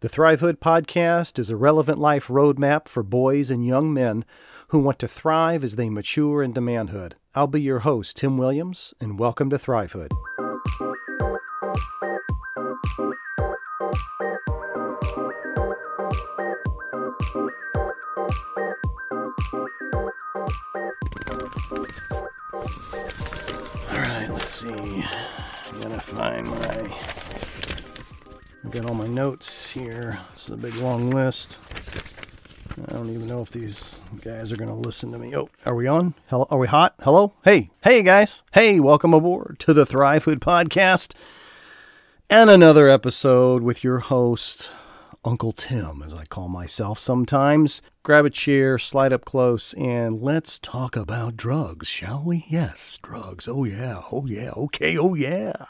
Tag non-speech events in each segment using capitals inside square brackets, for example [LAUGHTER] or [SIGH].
The Thrivehood podcast is a relevant life roadmap for boys and young men who want to thrive as they mature into manhood. I'll be your host, Tim Williams, and welcome to Thrivehood. All right, let's see. I'm gonna find my. I've got all my notes here. This is a big long list. I don't even know if these guys are going to listen to me. Oh, are we on? Hello, are we hot? Hello? Hey, hey guys. Hey, welcome aboard to the Thrivehood Podcast and another episode with your host, Uncle Tim, as I call myself sometimes. Grab a chair, slide up close, and let's talk about drugs, shall we? Yes, drugs. Oh, yeah. Oh, yeah. Okay. Oh, yeah.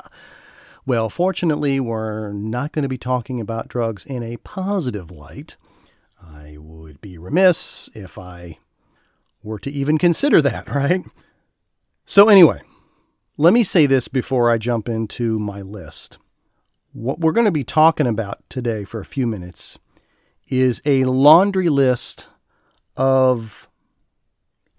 Well, fortunately, we're not going to be talking about drugs in a positive light. I would be remiss if I were to even consider that, [LAUGHS] right? So, anyway, let me say this before I jump into my list. What we're going to be talking about today for a few minutes is a laundry list of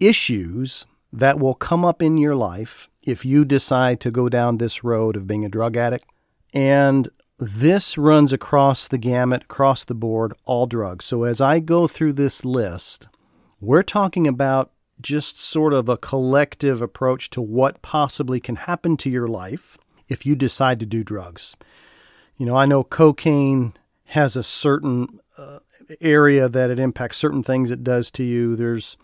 issues that will come up in your life if you decide to go down this road of being a drug addict. And this runs across the gamut, across the board, all drugs. So as I go through this list, we're talking about just sort of a collective approach to what possibly can happen to your life if you decide to do drugs. You know, I know cocaine has a certain uh, area that it impacts certain things it does to you. There's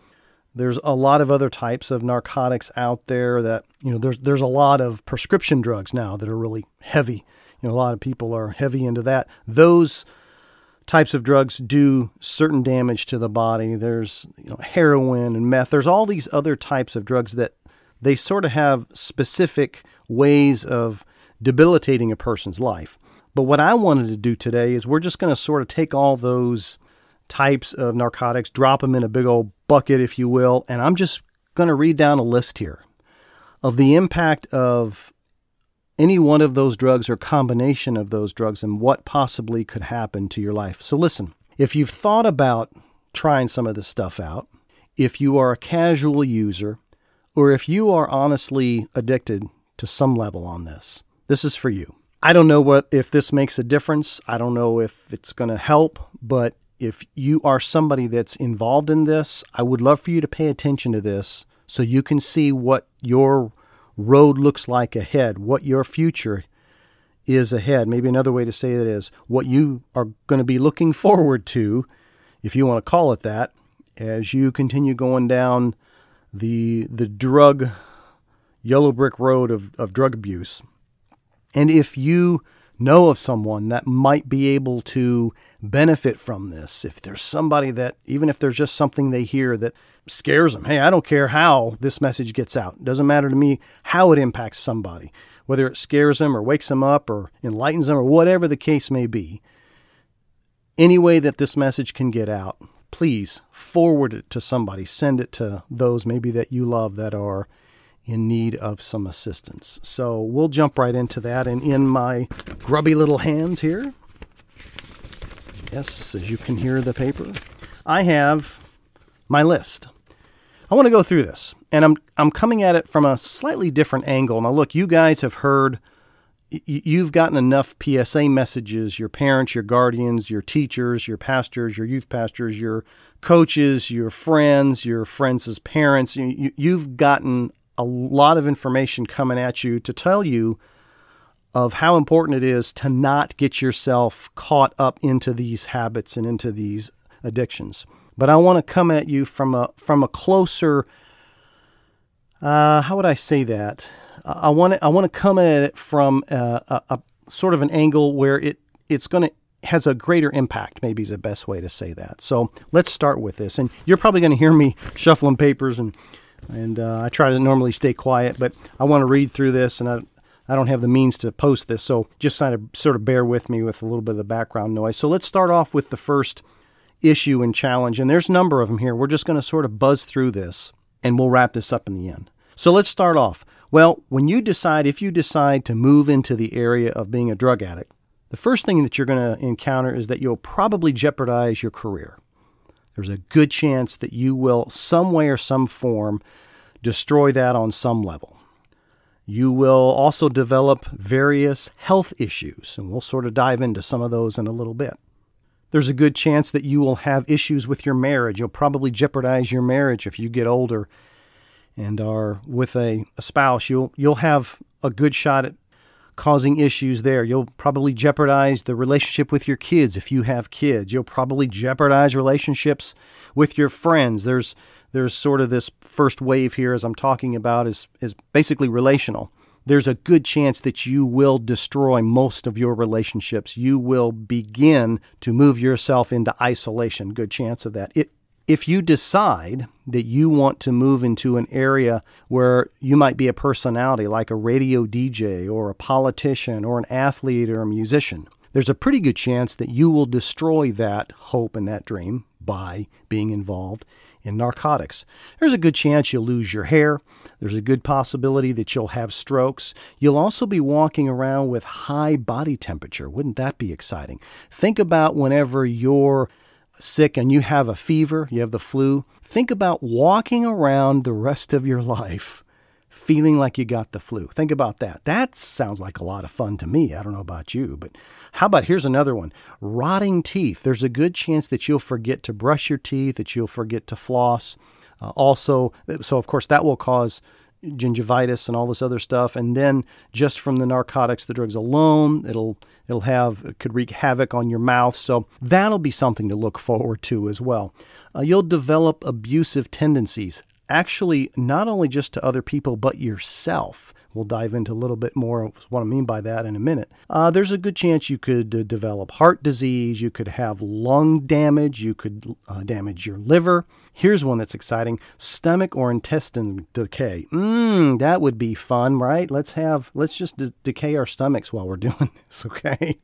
there's a lot of other types of narcotics out there that, you know, there's there's a lot of prescription drugs now that are really heavy. You know, a lot of people are heavy into that. Those types of drugs do certain damage to the body. There's, you know, heroin and meth. There's all these other types of drugs that they sort of have specific ways of debilitating a person's life. But what I wanted to do today is we're just going to sort of take all those types of narcotics, drop them in a big old bucket, if you will, and I'm just going to read down a list here of the impact of any one of those drugs or combination of those drugs and what possibly could happen to your life. So listen, if you've thought about trying some of this stuff out, if you are a casual user, or if you are honestly addicted to some level on this, this is for you. I don't know what if this makes a difference. I don't know if it's going to help, but if you are somebody that's involved in this, I would love for you to pay attention to this so you can see what your road looks like ahead, what your future is ahead. Maybe another way to say it is what you are going to be looking [LAUGHS] forward to, if you want to call it that, as you continue going down the the drug yellow brick road of, of drug abuse. And if you know of someone that might be able to benefit from this, if there's somebody that, even if there's just something they hear that scares them, hey, I don't care how this message gets out. It doesn't matter to me how it impacts somebody, whether it scares them or wakes them up or enlightens them or whatever the case may be. Any way that this message can get out, please forward it to somebody. Send it to those maybe that you love that are in need of some assistance. So we'll jump right into that. And in my grubby little hands here, yes, as you can hear the paper, I have my list. I want to go through this, and I'm I'm coming at it from a slightly different angle. Now, look, you guys have heard you've gotten enough PSA messages, your parents, your guardians, your teachers, your pastors, your youth pastors, your coaches, your friends, your friends' parents. You've gotten a lot of information coming at you to tell you of how important it is to not get yourself caught up into these habits and into these addictions. But I want to come at you from a from a closer uh, how would I say that? I want to I want to come at it from a, a, a sort of an angle where it it's going to has a greater impact. Maybe is the best way to say that. So let's start with this, and you're probably going to hear me shuffling papers and and uh, I try to normally stay quiet, but I want to read through this, and I I don't have the means to post this, so just kind of sort of bear with me with a little bit of the background noise. So let's start off with the first issue and challenge, and there's a number of them here. We're just going to sort of buzz through this, and we'll wrap this up in the end. So let's start off. Well, when you decide, if you decide to move into the area of being a drug addict, the first thing that you're going to encounter is that you'll probably jeopardize your career. There's a good chance that you will, some way or some form, destroy that on some level. You will also develop various health issues, and we'll sort of dive into some of those in a little bit. There's a good chance that you will have issues with your marriage. You'll probably jeopardize your marriage if you get older and are with a, a spouse, you'll you'll have a good shot at causing issues there. You'll probably jeopardize the relationship with your kids if you have kids. You'll probably jeopardize relationships with your friends. There's there's sort of this first wave here as I'm talking about is is basically relational. There's a good chance that you will destroy most of your relationships. You will begin to move yourself into isolation. Good chance of that. It if you decide that you want to move into an area where you might be a personality like a radio DJ or a politician or an athlete or a musician, there's a pretty good chance that you will destroy that hope and that dream by being involved in narcotics. There's a good chance you'll lose your hair. There's a good possibility that you'll have strokes. You'll also be walking around with high body temperature. Wouldn't that be exciting? Think about whenever you're sick and you have a fever, you have the flu, think about walking around the rest of your [LAUGHS] life feeling like you got the flu. Think about that. That sounds like a lot of fun to me. I don't know about you, but how about here's another one rotting teeth. There's a good chance that you'll forget to brush your teeth, that you'll forget to floss. Uh, also, so of course, that will cause gingivitis and all this other stuff. And then just from the narcotics the drugs alone it'll it'll have it could wreak havoc on your mouth. So that'll be something to look forward to as well. Uh, you'll develop abusive tendencies actually not only just to other people but yourself We'll dive into a little bit more of what I mean by that in a minute. Uh, there's a good chance you could uh, develop heart disease, you could have lung damage, you could uh, damage your liver. Here's one that's exciting stomach or intestine decay. Mmm, that would be fun, right? Let's have, let's just de- decay our stomachs while we're [LAUGHS] doing this, okay?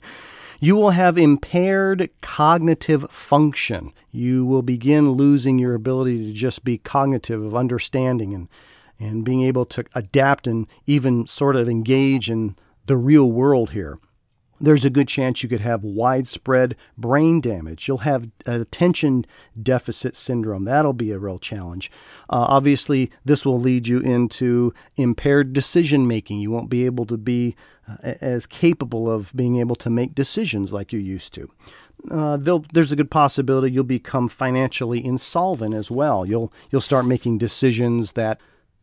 You will have impaired cognitive function. You will begin losing your ability to just be cognitive of understanding and and being able to adapt and even sort of engage in the real world here. There's a good chance you could have widespread brain damage. You'll have attention deficit syndrome. That'll be a real challenge. Uh, obviously, this will lead you into impaired decision making. You won't be able to be uh, as capable of being able to make decisions like you used to. Uh, there's a good possibility you'll become financially insolvent as well. You'll you'll start making decisions that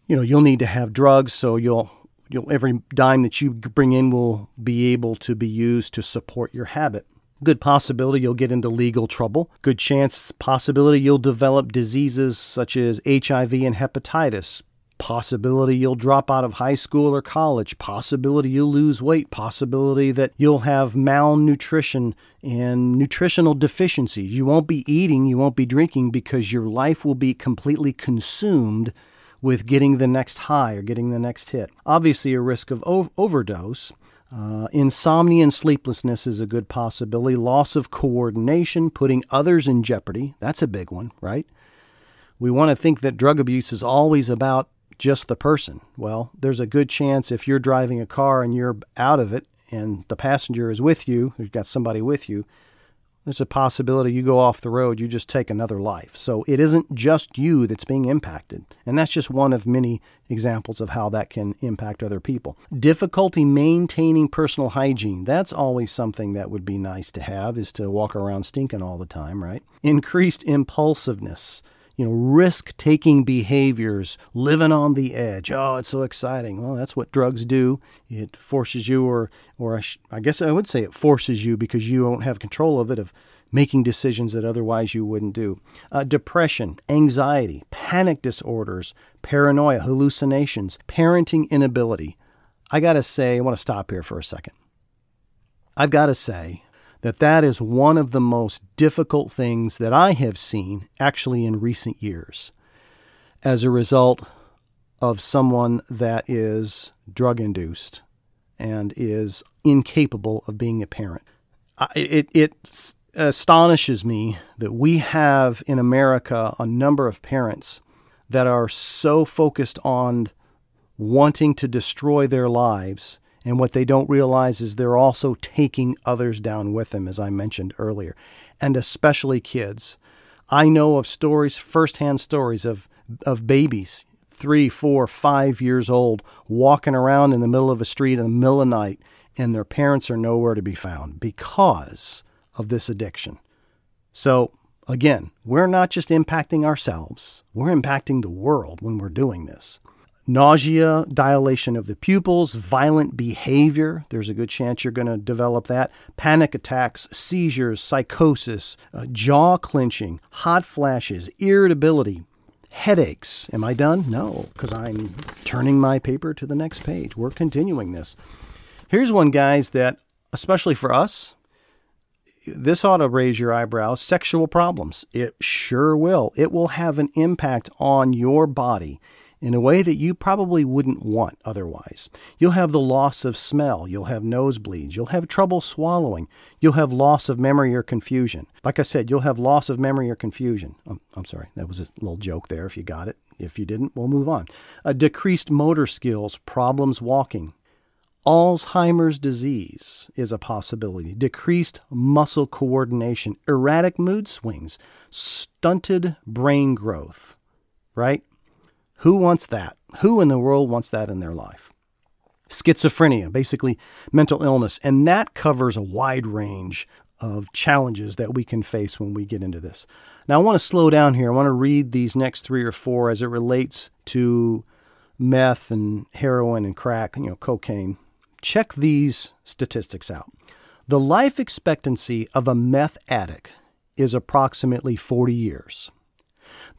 you know you'll need to have drugs so you'll you'll every dime that you bring in will be able to be used to support your habit. Good possibility you'll get into legal trouble. Good chance possibility you'll develop diseases such as hiv and hepatitis. Possibility you'll drop out of high school or college. Possibility you'll lose weight. Possibility that you'll have malnutrition and nutritional deficiencies. You won't be eating you won't be drinking because your life will be completely consumed with getting the next high or getting the next hit. Obviously, a risk of o- overdose. Uh, insomnia and sleeplessness is a good possibility. Loss of coordination, putting others in jeopardy. That's a big one, right? We want to think that drug abuse is always about just the person. Well, there's a good chance if you're driving a car and you're out of it and the passenger is with you, you've got somebody with you, there's a possibility you go off the road, you just take another life. So it isn't just you that's being impacted. And that's just one of many examples of how that can impact other people. Difficulty maintaining personal hygiene. That's always something that would be nice to have is to walk around stinking all the time, right? Increased impulsiveness you know, risk taking behaviors, living on the edge. Oh, it's so exciting. Well, that's what drugs do. It forces you, or, or I, sh- I guess I would say it forces you because you don't have control of it, of making decisions that otherwise you wouldn't do. Uh, depression, anxiety, panic disorders, paranoia, hallucinations, parenting inability. I got to say, I want to stop here for a second. I've got to say, that that is one of the most difficult things that I have seen actually in recent years as a result of someone that is drug induced and is incapable of being a parent. It, it astonishes me that we have in America a number of parents that are so focused on wanting to destroy their lives and what they don't realize is they're also taking others down with them, as I mentioned earlier, and especially kids. I know of stories, firsthand stories of, of babies, three, four, five years old, walking around in the middle of a street in the middle of the night, and their parents are nowhere to be found because of this addiction. So, again, we're not just impacting ourselves, we're impacting the world when we're doing this nausea, dilation of the pupils, violent behavior. There's a good chance you're going to develop that. Panic attacks, seizures, psychosis, uh, jaw clenching, hot flashes, irritability, headaches. Am I done? No, because I'm turning my paper to the next page. We're continuing this. Here's one, guys, that, especially for us, this ought to raise your eyebrows. Sexual problems. It sure will. It will have an impact on your body in a way that you probably wouldn't want otherwise. You'll have the loss of smell, you'll have nosebleeds, you'll have trouble swallowing, you'll have loss of memory or confusion. Like I said, you'll have loss of memory or confusion. I'm, I'm sorry, that was a little joke there if you got it. If you didn't, we'll move on. A decreased motor skills, problems walking. Alzheimer's disease is a possibility. Decreased muscle coordination, erratic mood swings, stunted brain growth, right? Who wants that? Who in the world wants that in their life? Schizophrenia, basically mental illness, and that covers a wide range of challenges that we can face when we get into this. Now, I want to slow down here. I want to read these next three or four as it relates to meth and heroin and crack, you know, cocaine. Check these statistics out. The life expectancy of a meth addict is approximately 40 years.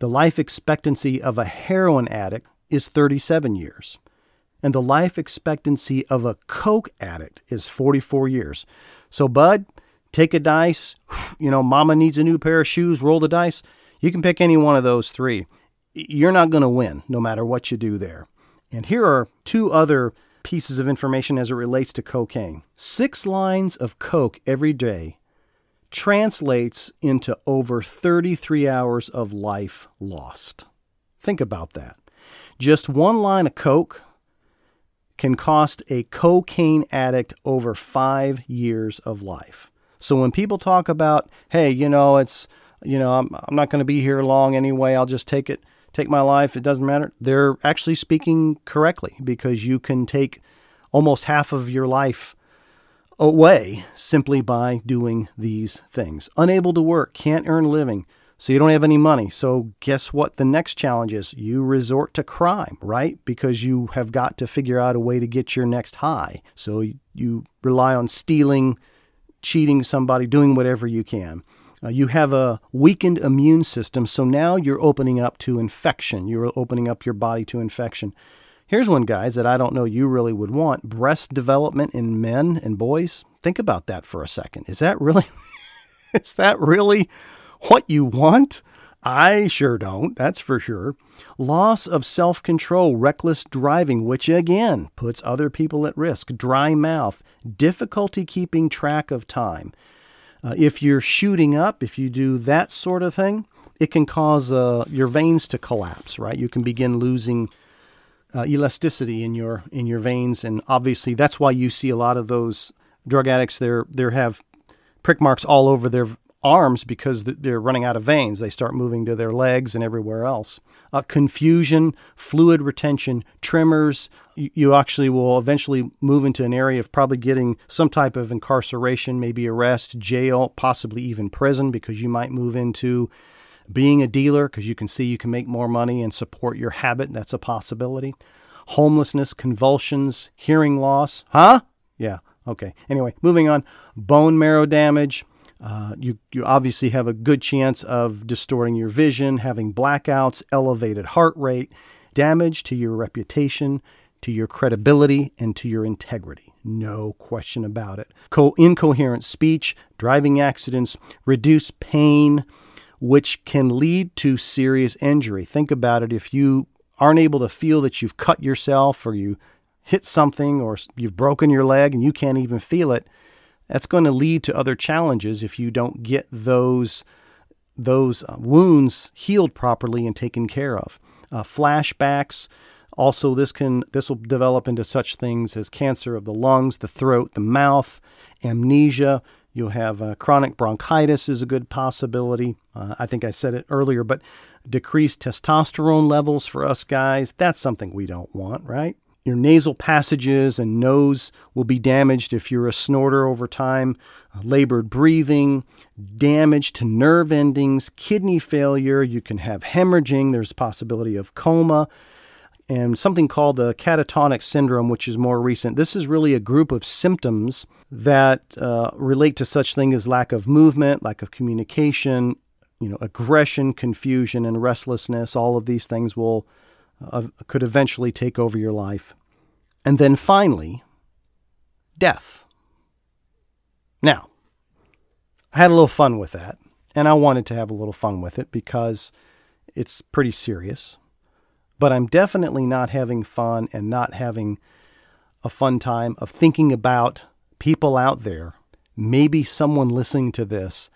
The life expectancy of a heroin addict is 37 years, and the life expectancy of a coke addict is 44 years. So, bud, take a dice. You know, mama needs a new pair of shoes, roll the dice. You can pick any one of those three. You're not going to win no matter what you do there. And here are two other pieces of information as it relates to cocaine. Six lines of coke every day translates into over 33 hours of life lost. Think about that. Just one line of Coke can cost a cocaine addict over five years of life. So when people talk about, hey, you know, it's, you know, I'm, I'm not going to be here long anyway, I'll just take it, take my life, it doesn't matter. They're actually speaking correctly because you can take almost half of your life away simply by doing these things. Unable to work, can't earn a living, so you don't have any money. So, guess what the next challenge is? You resort to crime, right? Because you have got to figure out a way to get your next high. So, you rely on stealing, cheating somebody, doing whatever you can. Uh, you have a weakened immune system, so now you're opening up to infection. You're opening up your body to infection. Here's one, guys, that I don't know you really would want breast development in men and boys. Think about that for a second. Is that really, [LAUGHS] is that really what you want? I sure don't, that's for sure. Loss of self control, reckless driving, which again puts other people at risk, dry mouth, difficulty keeping track of time. Uh, if you're shooting up, if you do that sort of thing, it can cause uh, your veins to collapse, right? You can begin losing uh, elasticity in your in your veins, and obviously that's why you see a lot of those drug addicts. There there have prick marks all over their arms because they're running out of veins. They start moving to their legs and everywhere else. Uh, confusion, fluid retention, tremors. You, you actually will eventually move into an area of probably getting some type of incarceration, maybe arrest, jail, possibly even prison, because you might move into being a dealer because you can see you can make more money and support your habit. That's a possibility. Homelessness, convulsions, hearing loss. Huh? Yeah. Okay. Anyway, moving on. Bone marrow damage, uh, you, you obviously have a good chance of distorting your vision, having blackouts, elevated heart rate, damage to your reputation, to your credibility, and to your integrity. No question about it. Co- incoherent speech, driving accidents, reduce pain, which can lead to serious injury. Think about it. If you aren't able to feel that you've cut yourself or you hit something or you've broken your leg and you can't even feel it, that's going to lead to other challenges if you don't get those those uh, wounds healed properly and taken care of. Uh, flashbacks. Also, this can this will develop into such things as cancer of the lungs, the throat, the mouth, amnesia. You'll have uh, chronic bronchitis is a good possibility. Uh, I think I said it earlier, but decreased testosterone levels for us guys, that's something we don't want, right? Your nasal passages and nose will be damaged if you're a snorter over time, uh, labored breathing, damage to nerve endings, kidney failure. You can have hemorrhaging. There's possibility of coma and something called the catatonic syndrome, which is more recent. This is really a group of symptoms that uh, relate to such things as lack of movement, lack of communication, you know, aggression, confusion, and restlessness. All of these things will uh, could eventually take over your life. And then finally, death. Now, I had a little fun with that, and I wanted to have a little fun with it because it's pretty serious. But I'm definitely not having fun and not having a fun time of thinking about people out there, maybe someone listening to this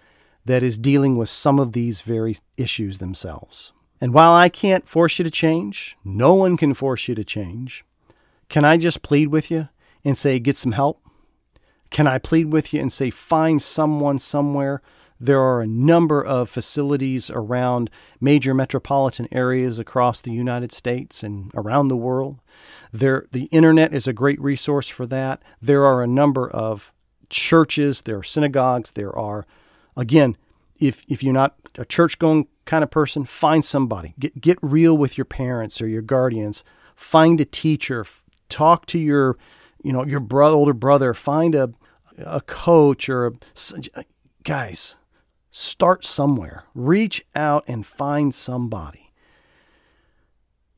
that is dealing with some of these very issues themselves. And while I can't force you to change, no one can force you to change. Can I just plead with you and say, get some help? Can I plead with you and say, find someone somewhere? There are a number of facilities around major metropolitan areas across the United States and around the world. There, the internet is a great resource for that. There are a number of churches, there are synagogues, there are, again, if if you're not a church going kind of person, find somebody. Get get real with your parents or your guardians. Find a teacher. Talk to your you know your brother, older brother. Find a a coach or a guys. Start somewhere. Reach out and find somebody.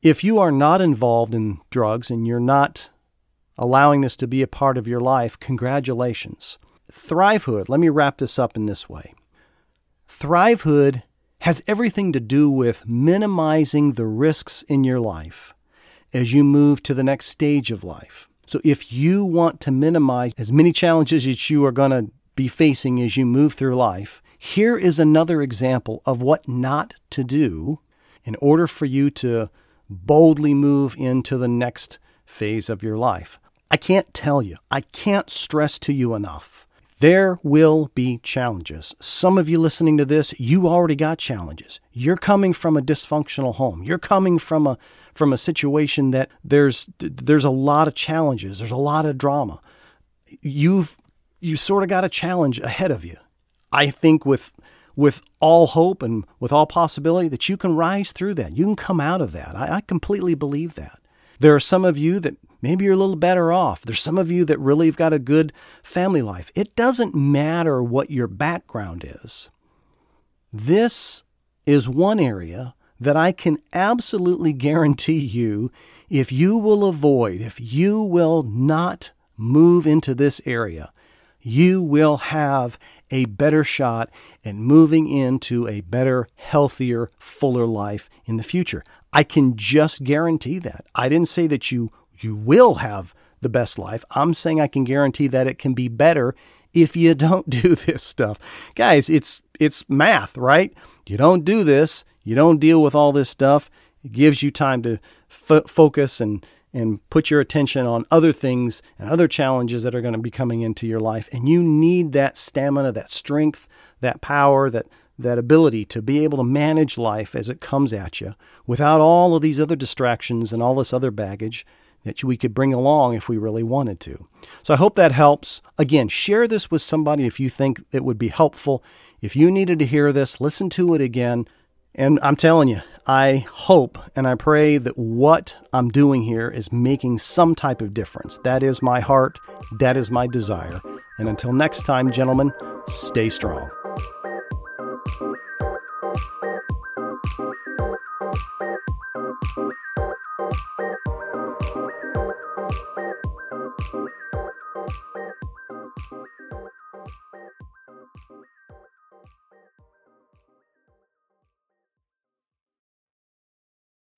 If you are not involved in drugs and you're not allowing this to be a part of your life, congratulations. Thrivehood, let me wrap this up in this way. Thrivehood has everything to do with minimizing the risks in your life as you move to the next stage of life. So, if you want to minimize as many challenges as you are going to be facing as you move through life, here is another example of what not to do in order for you to boldly move into the next phase of your life. I can't tell you, I can't stress to you enough there will be challenges. Some of you listening to this, you already got challenges. You're coming from a dysfunctional home. You're coming from a from a situation that there's there's a lot of challenges. There's a lot of drama. You've you sort of got a challenge ahead of you. I think with with all hope and with all possibility that you can rise through that. You can come out of that. I, I completely believe that. There are some of you that maybe you're a little better off. There's some of you that really have got a good family life. It doesn't matter what your background is. This is one area that I can absolutely guarantee you if you will avoid, if you will not move into this area, you will have a better shot at moving into a better, healthier, fuller life in the future. I can just guarantee that. I didn't say that you you will have the best life. I'm saying I can guarantee that it can be better if you [LAUGHS] don't do this stuff. Guys, it's it's math, right? You don't do this, you don't deal with all this stuff. It gives you time to f- focus and and put your attention on other things and other challenges that are going to be coming into your life. And you need that stamina, that strength, that power, that that ability to be able to manage life as it comes at you without all of these other distractions and all this other baggage that we could bring along if we really wanted to. So I hope that helps. Again, share this with somebody if you think it would be helpful. If you needed to hear this, listen to it again. And I'm telling you, I hope and I pray that what I'm doing here is making some type of difference. That is my heart. That is my desire. And until next time, gentlemen, stay strong.